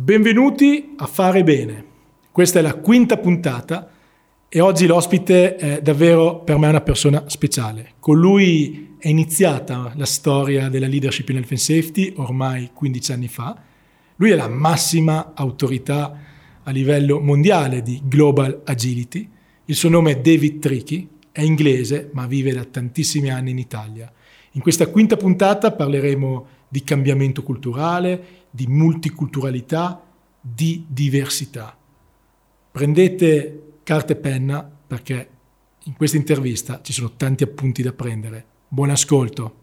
Benvenuti a Fare Bene. Questa è la quinta puntata e oggi l'ospite è davvero per me una persona speciale. Con lui è iniziata la storia della leadership in health and safety ormai 15 anni fa. Lui è la massima autorità a livello mondiale di global agility. Il suo nome è David Tricky, è inglese ma vive da tantissimi anni in Italia. In questa quinta puntata parleremo di cambiamento culturale, di multiculturalità, di diversità. Prendete carta e penna perché in questa intervista ci sono tanti appunti da prendere. Buon ascolto.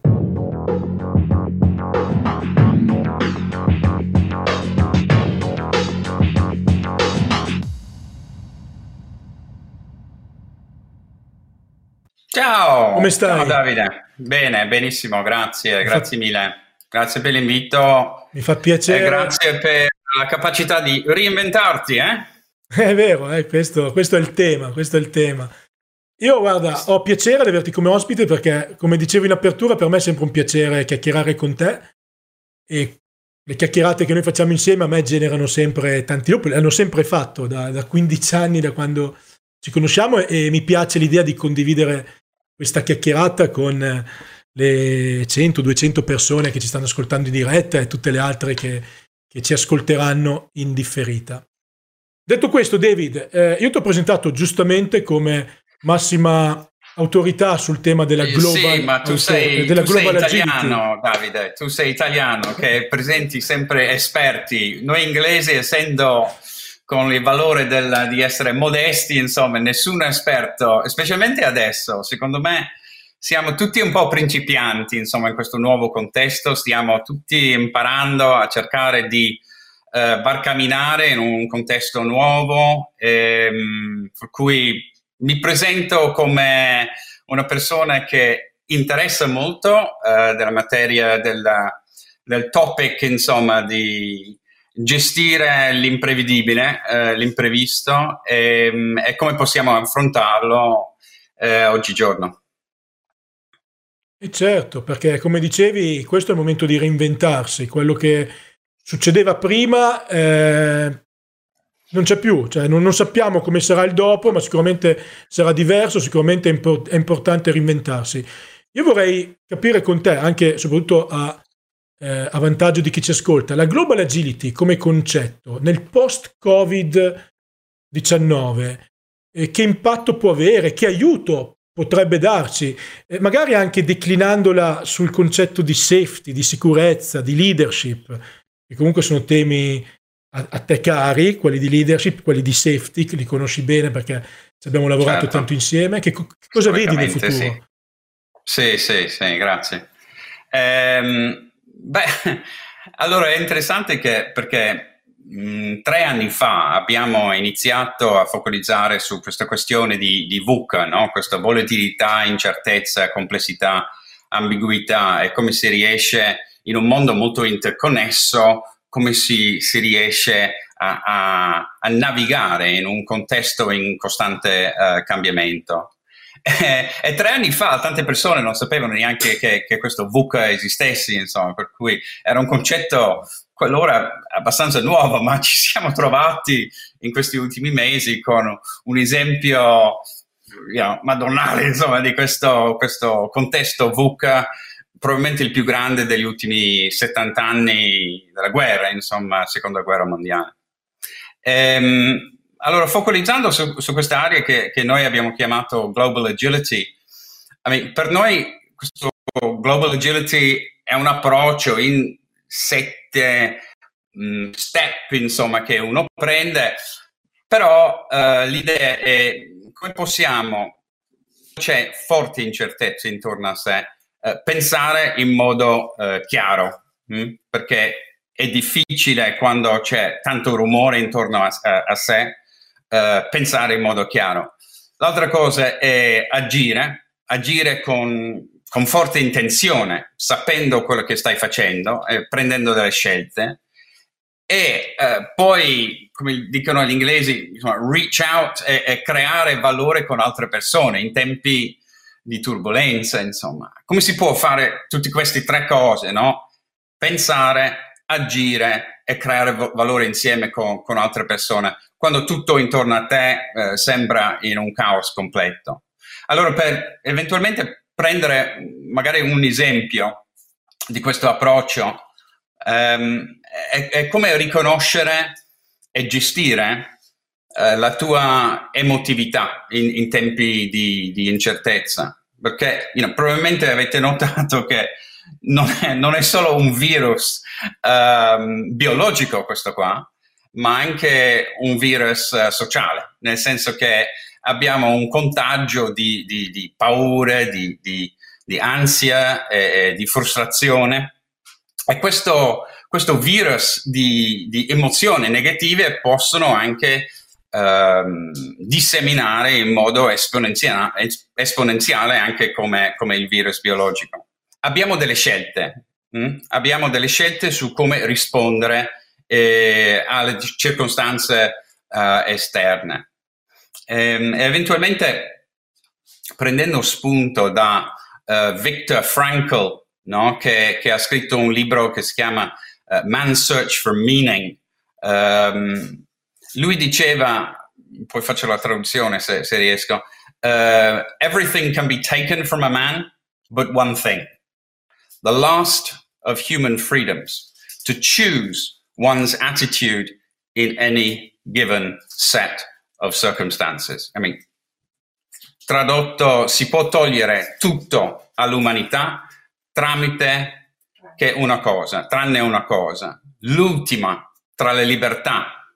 Ciao! Come stai? Ciao Davide. Bene, benissimo, grazie, grazie mille. Grazie per l'invito. Mi fa piacere. E grazie per la capacità di reinventarti, eh? È vero, eh, questo, questo, è il tema, questo è il tema. Io, guarda, ho piacere di averti come ospite perché, come dicevo in apertura, per me è sempre un piacere chiacchierare con te e le chiacchierate che noi facciamo insieme a me generano sempre tanti dopo, le hanno sempre fatto da, da 15 anni, da quando ci conosciamo e, e mi piace l'idea di condividere questa chiacchierata con le 100-200 persone che ci stanno ascoltando in diretta e tutte le altre che, che ci ascolteranno in differita. Detto questo, David, eh, io ti ho presentato giustamente come massima autorità sul tema della global Sì, ma tu sei, della tu global sei italiano, agility. Davide, tu sei italiano che presenti sempre esperti. Noi inglesi, essendo con il valore del, di essere modesti, insomma, nessun esperto, specialmente adesso, secondo me siamo tutti un po' principianti, insomma, in questo nuovo contesto, stiamo tutti imparando a cercare di eh, barcaminare in un contesto nuovo, ehm, per cui mi presento come una persona che interessa molto eh, della materia della, del topic, insomma, di gestire l'imprevedibile, eh, l'imprevisto e, e, come possiamo affrontarlo eh, oggigiorno. E certo, perché come dicevi, questo è il momento di reinventarsi, quello che succedeva prima eh, non c'è più, cioè non, non, sappiamo come sarà il dopo, ma sicuramente sarà diverso, sicuramente è, import- è importante reinventarsi. Io vorrei capire con te, anche soprattutto a, eh, a vantaggio di chi ci ascolta, la global agility come concetto nel post-Covid-19, eh, che impatto può avere, che aiuto potrebbe darci, eh, magari anche declinandola sul concetto di safety, di sicurezza, di leadership, che comunque sono temi a, a te cari, quelli di leadership, quelli di safety, che li conosci bene perché ci abbiamo lavorato certo. tanto insieme. Che, che cosa vedi nel futuro? Sì, sì, sì, sì grazie. Ehm, beh, allora è interessante che perché Mm, tre anni fa abbiamo iniziato a focalizzare su questa questione di, di VUCA, no? questa volatilità, incertezza, complessità, ambiguità e come si riesce in un mondo molto interconnesso, come si, si riesce a, a, a, navigare in un contesto in costante uh, cambiamento. E, e, tre anni fa tante persone non sapevano neanche che, che questo VUCA esistesse, insomma, per cui era un concetto quell'ora abbastanza nuovo, ma ci siamo trovati in questi ultimi mesi con un esempio you know, madonnale insomma, di questo, questo contesto VUCA, probabilmente il più grande degli ultimi 70 anni della guerra, insomma, seconda guerra mondiale. Ehm, allora, focalizzando su, su questa area che, che, noi abbiamo chiamato Global Agility, I mean, per noi questo Global Agility è un approccio in sette mh, mm, step, insomma, che uno prende, però uh, l'idea è come possiamo, c'è forte incertezza intorno a sé, uh, pensare in modo uh, chiaro, mh? Mm? perché è difficile quando c'è tanto rumore intorno a, a, a sé, pensare in modo chiaro. L'altra cosa è agire, agire con con forte intenzione, sapendo quello che stai facendo, eh, prendendo delle scelte e eh, poi, come dicono gli inglesi, insomma, reach out e, e, creare valore con altre persone in tempi di turbolenza, insomma. Come si può fare tutte queste tre cose, no? Pensare, agire e creare valore insieme con, con altre persone, quando tutto intorno a te eh, sembra in un caos completo. Allora, per eventualmente prendere magari un esempio di questo approccio, ehm, è, è, come riconoscere e gestire eh, la tua emotività in, in tempi di, di, incertezza. Perché you know, probabilmente avete notato che non è, non è solo un virus um, biologico questo qua, ma anche un virus uh, sociale, nel senso che abbiamo un contagio di, di, di paure, di, di ansia e, e, di frustrazione. E questo, questo virus di, emozioni negative possono anche ehm, disseminare in modo esponenziale, esponenziale anche come, come, il virus biologico. Abbiamo delle scelte, hm? abbiamo delle scelte su come rispondere eh, alle circostanze eh, esterne. Ehm, eventualmente prendendo spunto da uh, Viktor Frankl, no? che, che, ha scritto un libro che si chiama uh, Man's Search for Meaning, um, lui diceva, poi faccio la traduzione se, se riesco, uh, everything can be taken from a man, but one thing, the last of human freedoms, to choose one's attitude in any given set of circumstances. I mean, tradotto, si può togliere tutto all'umanità tramite che una cosa, tranne una cosa. L'ultima tra le libertà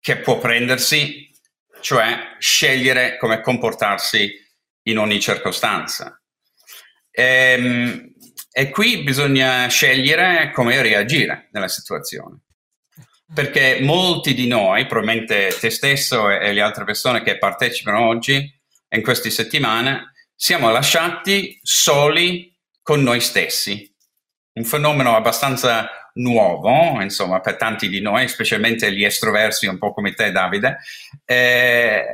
che può prendersi, cioè scegliere come comportarsi in ogni circostanza. E, ehm, e qui bisogna scegliere come reagire nella situazione perché molti di noi, probabilmente te stesso e, e le altre persone che partecipano oggi in queste settimane, siamo lasciati soli con noi stessi. Un fenomeno abbastanza nuovo, insomma, per tanti di noi, specialmente gli estroversi, un po' come te, Davide. Eh,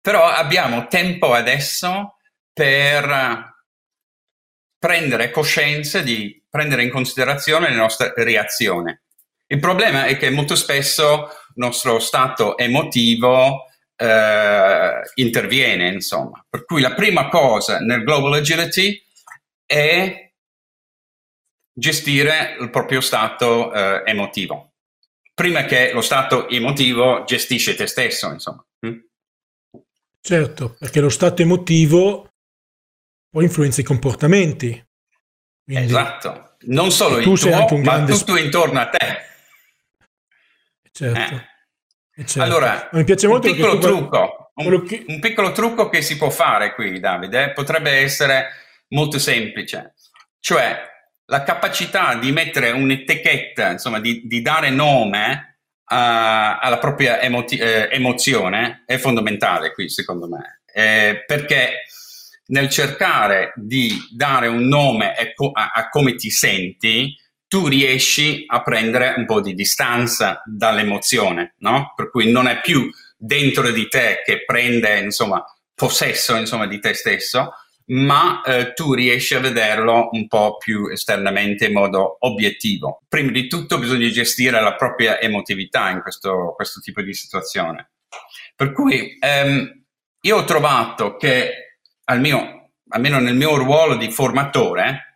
però abbiamo tempo adesso per prendere coscienza di prendere in considerazione le nostre reazioni. Il problema è che molto spesso il nostro stato emotivo eh, interviene, insomma. Per cui la prima cosa nel Global Agility è gestire il proprio stato eh, emotivo. Prima che lo stato emotivo gestisce te stesso, insomma. Mm? Certo, perché lo stato emotivo poi influenza i comportamenti. Quindi esatto, non solo il tuo, ma tutto intorno a te. Certo. Eh. certo. Allora, mi piace molto un piccolo, trucco, un, che... un piccolo trucco che si può fare qui, Davide, potrebbe essere molto semplice. Cioè, la capacità di mettere un'etichetta, insomma, di, di dare nome uh, alla propria emoti- eh, emozione è fondamentale qui, secondo me. Eh, perché nel cercare di dare un nome a, a, a come ti senti, tu riesci a prendere un po' di distanza dall'emozione, no? Per cui non è più dentro di te che prende, insomma, possesso, insomma, di te stesso, ma eh, tu riesci a vederlo un po' più esternamente in modo obiettivo. Prima di tutto bisogna gestire la propria emotività in questo, questo tipo di situazione. Per cui ehm, io ho trovato che, al mio, almeno nel mio ruolo di formatore,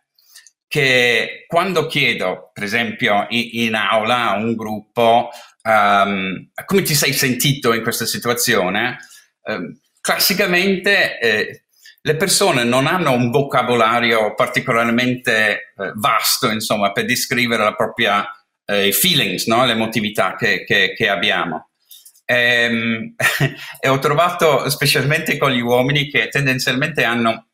che quando chiedo, per esempio, in, in aula a un gruppo um, come ti sei sentito in questa situazione, um, classicamente eh, le persone non hanno un vocabolario particolarmente eh, vasto, insomma, per descrivere la propria eh, feelings, no? l'emotività che, che, che abbiamo. E, ehm, e ho trovato, specialmente con gli uomini, che tendenzialmente hanno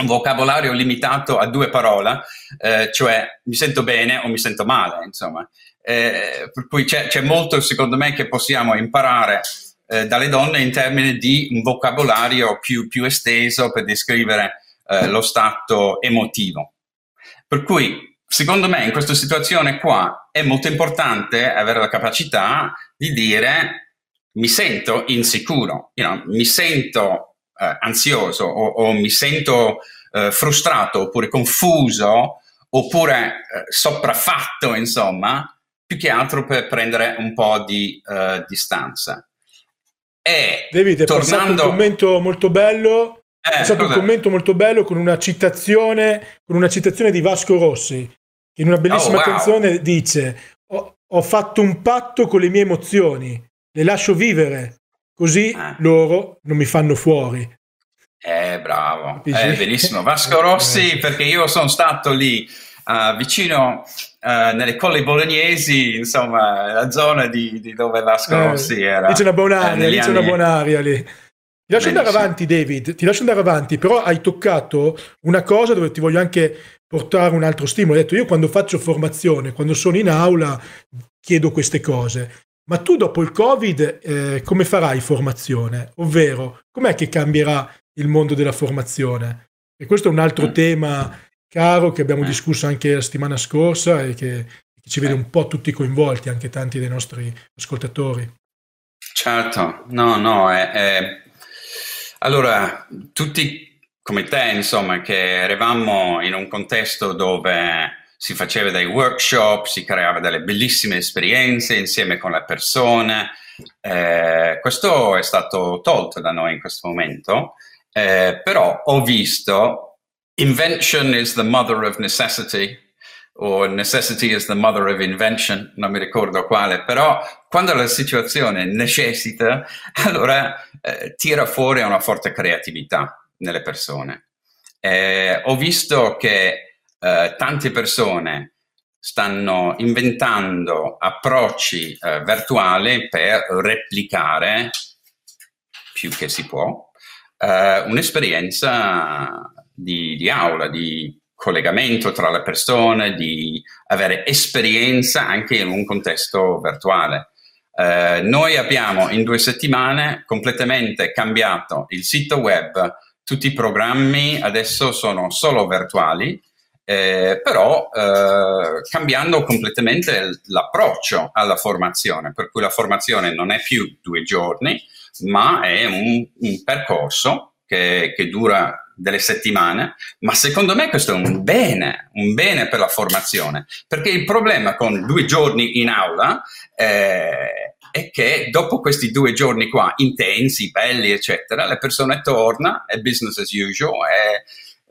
un vocabolario limitato a due parole, eh, cioè mi sento bene o mi sento male, insomma. Eh, per cui c'è, c'è, molto, secondo me, che possiamo imparare eh, dalle donne in termini di un vocabolario più, più esteso per descrivere eh, lo stato emotivo. Per cui, secondo me, in questa situazione qua è molto importante avere la capacità di dire mi sento insicuro, you know, mi sento eh, ansioso o, o, mi sento eh, frustrato oppure confuso oppure eh, sopraffatto, insomma, più che altro per prendere un po' di uh, distanza. E David, è tornando... un commento molto bello. Eh, è stato un commento molto bello con una citazione, con una citazione di Vasco Rossi, che in una bellissima oh, wow. canzone dice: ho, ho, fatto un patto con le mie emozioni, le lascio vivere, così eh. loro non mi fanno fuori. Eh, bravo, è eh, bellissimo. Vasco Rossi, perché io sono stato lì uh, vicino uh, nelle colli bolognesi, insomma, la zona di, di dove Vasco eh, Rossi era. Lì c'è una buona aria, lì c'è una buona aria lì. Ti lascio andare avanti, David, ti lascio andare avanti, però hai toccato una cosa dove ti voglio anche portare un altro stimolo. Hai detto, io quando faccio formazione, quando sono in aula, chiedo queste cose. Ma tu dopo il Covid eh, come farai formazione? Ovvero, com'è che cambierà il mondo della formazione? E questo è un altro mm. tema caro che abbiamo eh. discusso anche la settimana scorsa e che, che ci vede eh. un po' tutti coinvolti, anche tanti dei nostri ascoltatori. Certo, no, no, è, allora tutti come te, insomma, che eravamo in un contesto dove si faceva dei workshop, si creava delle bellissime esperienze insieme con le persone. Eh, questo è stato tolto da noi in questo momento, eh, però ho visto invention is the mother of necessity o necessity is the mother of invention, non mi ricordo quale, però quando la situazione necessita, allora eh, tira fuori una forte creatività nelle persone. Eh, ho visto che eh, tante persone stanno inventando approcci eh, virtuali per replicare più che si può eh, un'esperienza di, di aula, di collegamento tra le persone, di avere esperienza anche in un contesto virtuale. Eh, noi abbiamo in due settimane completamente cambiato il sito web, tutti i programmi adesso sono solo virtuali, eh, però eh, cambiando completamente l'approccio alla formazione, per cui la formazione non è più due giorni, ma è un, un percorso che, che dura delle settimane, ma secondo me questo è un bene, un bene per la formazione, perché il problema con due giorni in aula eh, è che dopo questi due giorni qua, intensi, belli, eccetera, le persone tornano, è business as usual, e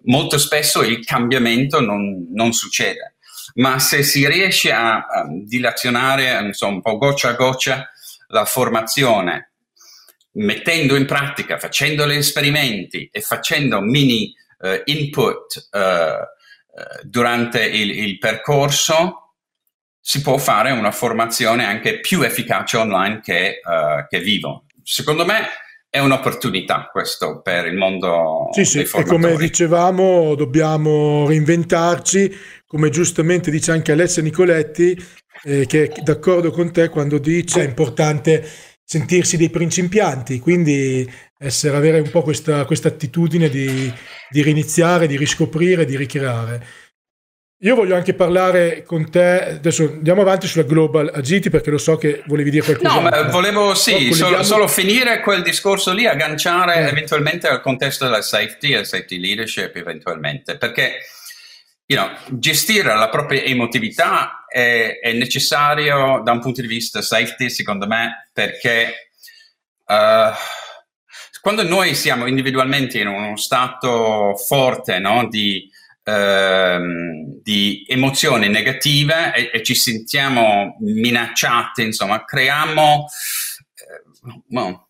molto spesso il cambiamento non, non succede. Ma se si riesce a, a dilazionare insomma, un po' goccia a goccia la formazione mettendo in pratica, facendo gli esperimenti e facendo mini uh, input uh, durante il, il, percorso, si può fare una formazione anche più efficace online che, uh, che vivo. Secondo me è un'opportunità questo per il mondo. Sì, sì, e come dicevamo dobbiamo reinventarci, come giustamente dice anche Alessia Nicoletti, eh, che è d'accordo con te quando dice è importante sentirsi dei principianti, quindi essere, avere un po' questa, questa attitudine di, di riniziare, di riscoprire, di ricreare. Io voglio anche parlare con te, adesso andiamo avanti sulla Global Agility perché lo so che volevi dire qualcosa. No, volevo sì, solo, solo, finire quel discorso lì, agganciare eh. eventualmente al contesto della safety e safety leadership eventualmente, perché you know, gestire la propria emotività è, è, necessario da un punto di vista safety, secondo me, perché uh, quando noi siamo individualmente in uno stato forte no, di, uh, di, emozioni negative e, e, ci sentiamo minacciati, insomma, creiamo, uh, well,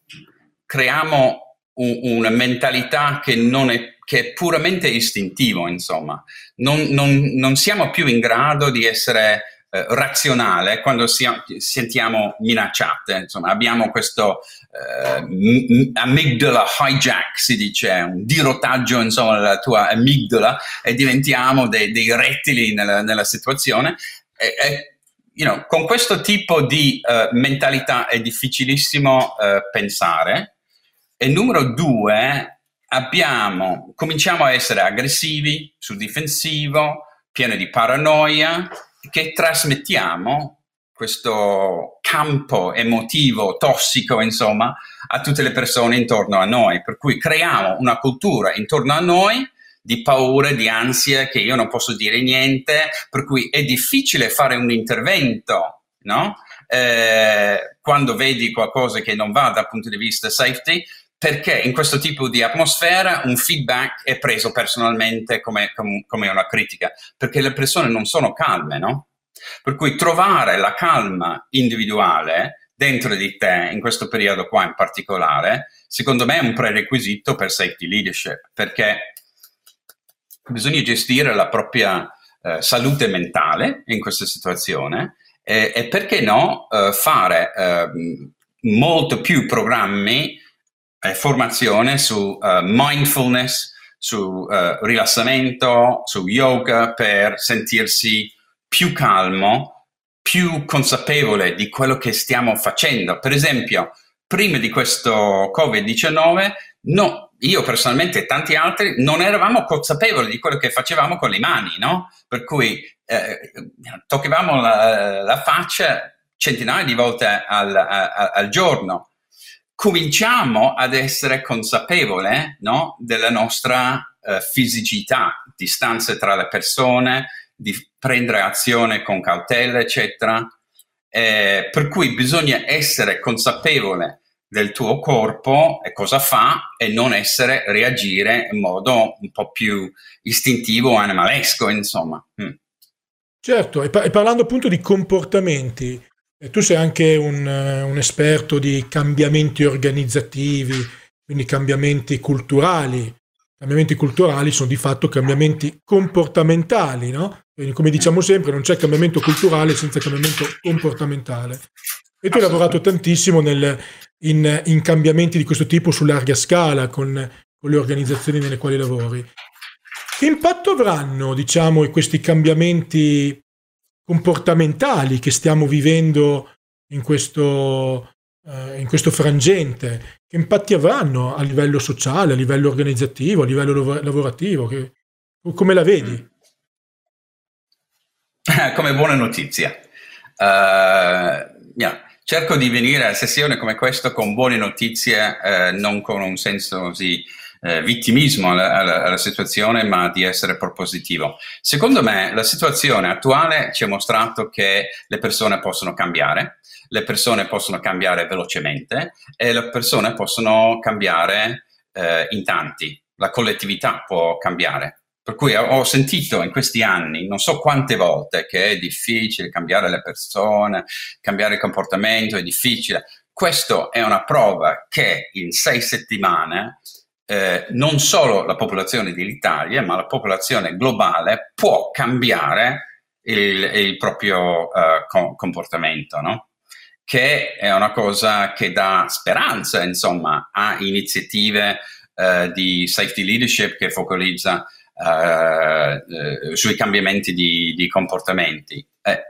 creiamo un, una mentalità che non è che è puramente istintivo, insomma. Non, non, non siamo più in grado di essere eh, razionale quando siamo, sentiamo minacciate. Insomma, abbiamo questo eh, amigdala hijack, si dice, un dirottaggio insomma, della tua amigdala e diventiamo dei, dei rettili nella, nella situazione. E, e, you know, con questo tipo di uh, mentalità è difficilissimo uh, pensare. E numero due, abbiamo, cominciamo a essere aggressivi, sul difensivo, pieni di paranoia, che trasmettiamo questo campo emotivo tossico, insomma, a tutte le persone intorno a noi. Per cui creiamo una cultura intorno a noi di paure, di ansie, che io non posso dire niente, per cui è difficile fare un intervento no? Eh, quando vedi qualcosa che non va dal punto di vista safety, perché in questo tipo di atmosfera un feedback è preso personalmente come, come, come una critica, perché le persone non sono calme, no? Per cui trovare la calma individuale dentro di te, in questo periodo qua in particolare, secondo me è un prerequisito per safety leadership, perché bisogna gestire la propria eh, salute mentale in questa situazione e, e perché no eh, fare eh, molto più programmi e formazione su eh, mindfulness, su eh, rilassamento, su yoga per sentirsi più calmo, più consapevole di quello che stiamo facendo. Per esempio, prima di questo Covid-19, no, io personalmente e tanti altri non eravamo consapevoli di quello che facevamo con le mani, no? Per cui eh, toccavamo la, la, faccia centinaia di volte al, al, al giorno. Cominciamo ad essere consapevoli no? della nostra eh, fisicità, distanze tra le persone, di prendere azione con cautela, eccetera. Eh, per cui bisogna essere consapevole del tuo corpo e cosa fa e non essere, reagire in modo un po' più istintivo, animalesco, insomma. Mm. Certo, e, pa- e, parlando appunto di comportamenti, eh, tu sei anche un, uh, un esperto di cambiamenti organizzativi, quindi cambiamenti culturali cambiamenti culturali sono di fatto cambiamenti comportamentali, no? Quindi, come diciamo sempre, non c'è cambiamento culturale senza cambiamento comportamentale. E tu hai lavorato tantissimo nel, in, in, cambiamenti di questo tipo su larga scala con, con, le organizzazioni nelle quali lavori. Che impatto avranno, diciamo, questi cambiamenti comportamentali che stiamo vivendo in questo, eh, in questo frangente, che impatti avranno a livello sociale, a livello organizzativo, a livello lavorativo? Che, come la vedi? Come buona notizia. Uh, yeah. Cerco di venire a sessioni come questa con buone notizie, eh, non con un senso di eh, vittimismo alla, alla, alla, situazione, ma di essere propositivo. Secondo me la situazione attuale ci ha mostrato che le persone possono cambiare, le persone possono cambiare velocemente e le persone possono cambiare eh, in tanti, la collettività può cambiare. Per cui ho sentito in questi anni, non so quante volte, che è difficile cambiare le persone, cambiare il comportamento, è difficile. Questo è una prova che in sei settimane eh, non solo la popolazione dell'Italia, ma la popolazione globale può cambiare il, il proprio uh, comportamento, no? che è una cosa che dà speranza, insomma, a iniziative uh, di safety leadership che focalizza uh, sui cambiamenti di, di comportamenti. Eh,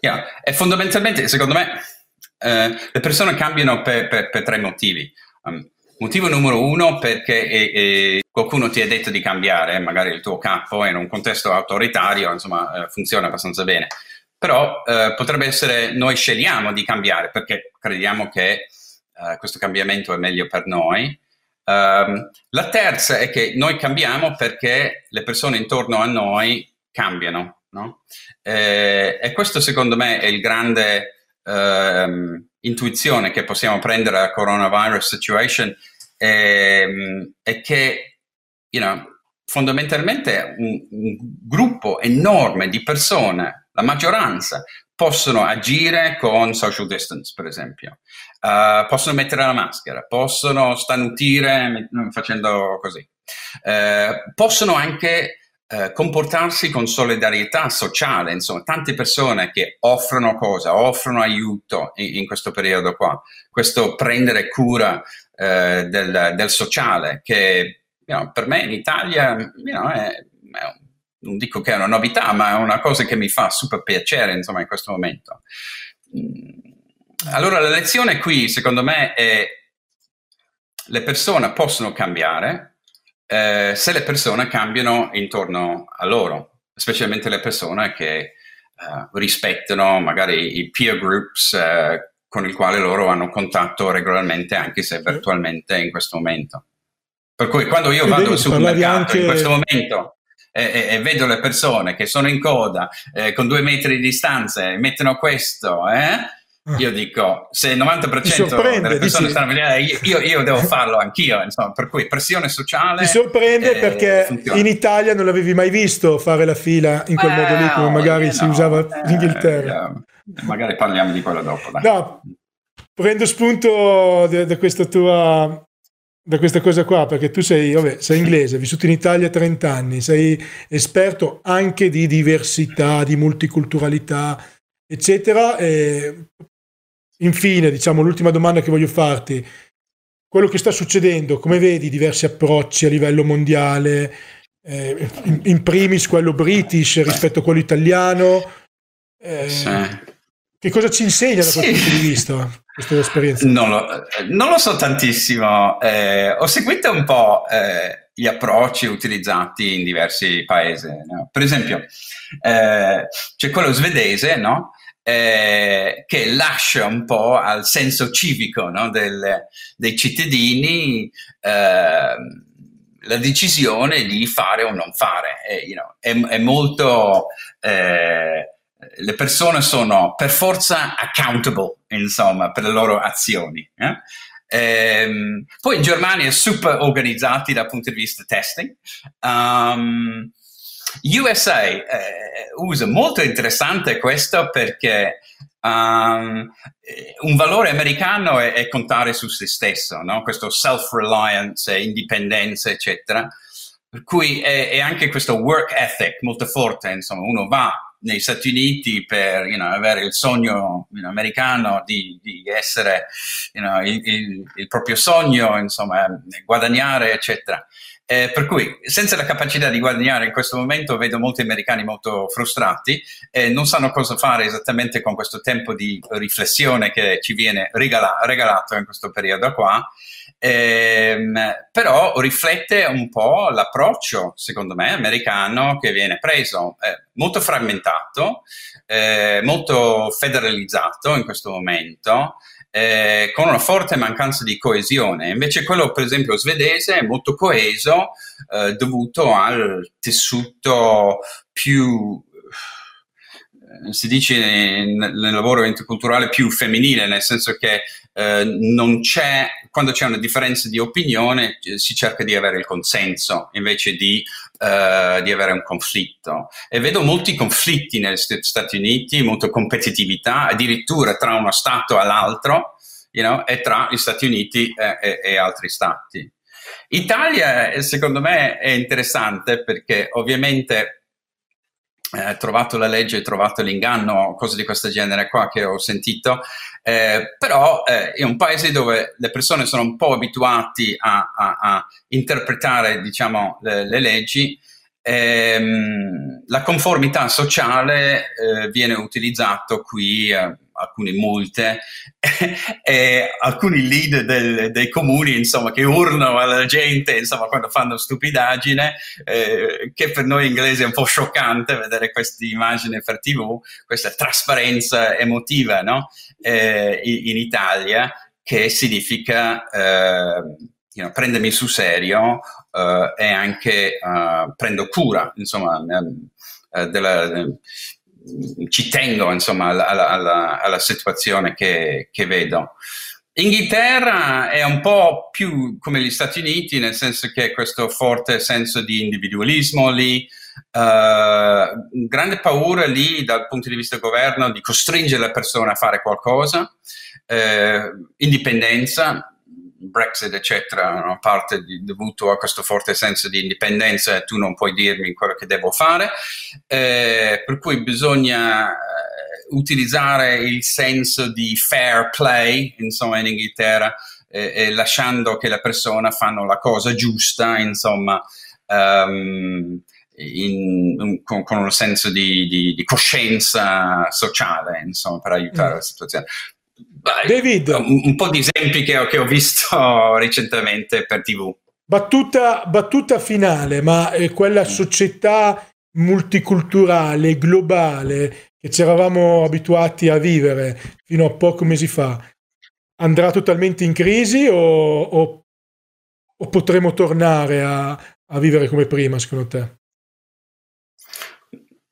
yeah. E fondamentalmente, secondo me, le persone cambiano per, per, per tre motivi. Um, Motivo numero uno perché eh, eh, qualcuno ti ha detto di cambiare, magari il tuo capo in un contesto autoritario, insomma, eh, funziona abbastanza bene. Però eh, potrebbe essere noi scegliamo di cambiare perché crediamo che eh, questo cambiamento è meglio per noi. Um, la terza è che noi cambiamo perché le persone intorno a noi cambiano. No? Eh, e questo secondo me è il grande uh, intuizione che possiamo prendere dalla coronavirus situation ehm, è che you know, fondamentalmente un, un gruppo enorme di persone, la maggioranza, possono agire con social distance, per esempio, uh, possono mettere la maschera, possono stanutire facendo così, uh, possono anche uh, comportarsi con solidarietà sociale, insomma, tante persone che offrono cosa, offrono aiuto in, in questo periodo qua, questo prendere cura eh, del, del, sociale, che you know, per me in Italia you know, è, è, non dico che è una novità, ma è una cosa che mi fa super piacere insomma, in questo momento. Mm, allora la lezione qui, secondo me, è le persone possono cambiare eh, se le persone cambiano intorno a loro, specialmente le persone che uh, rispettano magari i peer groups, uh, con il quale loro hanno contatto regolarmente, anche se virtualmente in questo momento. Per cui quando io vado sul mercato anche... in questo momento e, e, vedo le persone che sono in coda eh, con due metri di distanza e mettono questo, eh, Ah. Io dico, se il 90% delle persone dici... stanno venendo, io, io, devo farlo anch'io, insomma, per cui pressione sociale. Ti sorprende eh, perché funziona. in Italia non l'avevi mai visto fare la fila in quel eh, modo lì, come magari no, si usava in eh, Inghilterra. Magari parliamo di quello dopo. Dai. No, prendo spunto da, questa tua da questa cosa qua, perché tu sei, vabbè, sei inglese, hai vissuto in Italia 30 anni, sei esperto anche di diversità, di multiculturalità, eccetera. E Infine, diciamo, l'ultima domanda che voglio farti. Quello che sta succedendo, come vedi diversi approcci a livello mondiale, eh, in, in, primis quello british rispetto a quello italiano, eh, sì. Che cosa ci insegna da questo punto di vista? Questa esperienza? Non lo, non lo so tantissimo, eh, ho seguito un po' eh, gli approcci utilizzati in diversi paesi. No? Per esempio, eh, c'è quello svedese, no? eh, che lascia un po' al senso civico no, del, dei cittadini eh, la decisione di fare o non fare. Eh, you know, è, è, molto... Eh, le persone sono per forza accountable, insomma, per le loro azioni. Eh. Ehm, poi in Germania è super organizzati dal punto di vista testing. Um, USA eh, usa molto interessante questo perché um, un valore americano è, è, contare su se stesso, no? questo self-reliance, indipendenza, eccetera. Per cui è, è, anche questo work ethic molto forte, insomma, uno va negli Stati Uniti per you know, avere il sogno you know, americano di, di essere you know, il, il, il, proprio sogno, insomma, guadagnare, eccetera. Eh, per cui, senza la capacità di guadagnare in questo momento, vedo molti americani molto frustrati e non sanno cosa fare esattamente con questo tempo di riflessione che ci viene regala- regalato in questo periodo qua. Eh, però riflette un po' l'approccio, secondo me, americano che viene preso, eh, molto frammentato, eh, molto federalizzato in questo momento, eh, con una forte mancanza di coesione. Invece quello, per esempio, svedese è molto coeso eh, dovuto al tessuto più si dice nel lavoro interculturale più femminile, nel senso che eh, non c'è, quando c'è una differenza di opinione, eh, si cerca di avere il consenso invece di, uh, di avere un conflitto. E vedo molti conflitti negli Stati Uniti, molta competitività, addirittura tra uno Stato e l'altro, you know, e tra gli Stati Uniti e, e, e altri Stati. Italia, secondo me, è interessante perché ovviamente eh, trovato la legge, trovato l'inganno, cose di questo genere qua che ho sentito, eh, però eh, è un paese dove le persone sono un po' abituate a, a, a interpretare diciamo, le, le leggi. Ehm, la conformità sociale eh, viene utilizzato qui eh, alcune multe e alcuni leader del, dei comuni insomma, che urlano alla gente insomma, quando fanno stupidaggine, eh, che per noi inglesi è un po' scioccante vedere queste immagini per tv, questa trasparenza emotiva no? eh, in, Italia, che significa eh, you know, prendermi sul serio uh, e anche uh, prendo cura insomma, uh, della ci tengo insomma alla, alla, alla situazione che, che, vedo. Inghilterra è un po' più come gli Stati Uniti, nel senso che questo forte senso di individualismo lì, uh, grande paura lì dal punto di vista del governo di costringere le persone a fare qualcosa, uh, indipendenza, Brexit, eccetera, una parte di, dovuto a questo forte senso di indipendenza tu non puoi dirmi quello che devo fare, eh, per cui bisogna eh, utilizzare il senso di fair play, insomma, in Inghilterra, eh, e lasciando che le persone fanno la cosa giusta, insomma, um, in, con, con, un senso di, di, di, coscienza sociale, insomma, per aiutare mm. la situazione. David. Un, un, po' di esempi che ho, che ho visto recentemente per TV. Battuta, battuta finale, ma eh, quella mm. società multiculturale, globale, che ci eravamo abituati a vivere fino a pochi mesi fa, andrà totalmente in crisi o, o, o potremo tornare a, a vivere come prima, secondo te?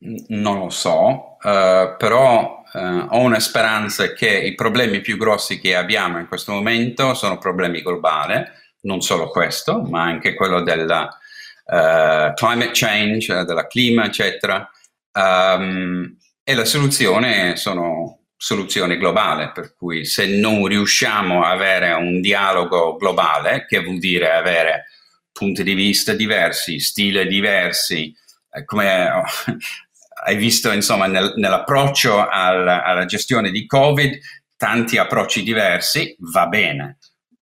non lo so, uh, però uh, ho una speranza che i problemi più grossi che abbiamo in questo momento sono problemi globali, non solo questo, ma anche quello della uh, climate change, della clima, eccetera. Um, e la soluzione sono soluzioni globali, per cui se non riusciamo a avere un dialogo globale, che vuol dire avere punti di vista diversi, stili diversi, eh, come hai visto insomma nel, nell'approccio al, alla gestione di Covid, tanti approcci diversi, va bene,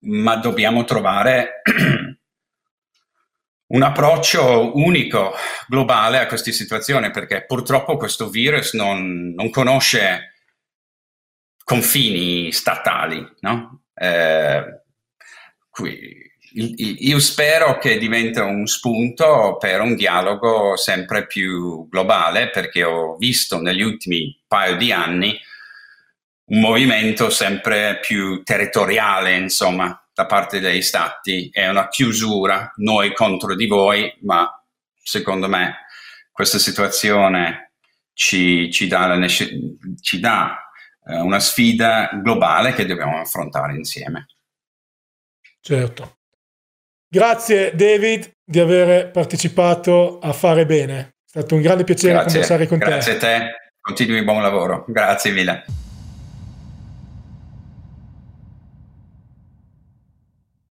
ma dobbiamo trovare un approccio unico, globale a questa situazione, perché purtroppo questo virus non, non conosce confini statali, no? Eh, qui, io spero che diventi un spunto per un dialogo sempre più globale, perché ho visto negli ultimi paio di anni un movimento sempre più territoriale, insomma, da parte degli stati. È una chiusura, noi contro di voi, ma secondo me questa situazione ci, ci dà, la, ci dà eh, una sfida globale che dobbiamo affrontare insieme. Certo. Grazie David di aver partecipato a Fare Bene. È stato un grande piacere grazie, conversare con grazie te. Grazie a te, continui buon lavoro. Grazie mille.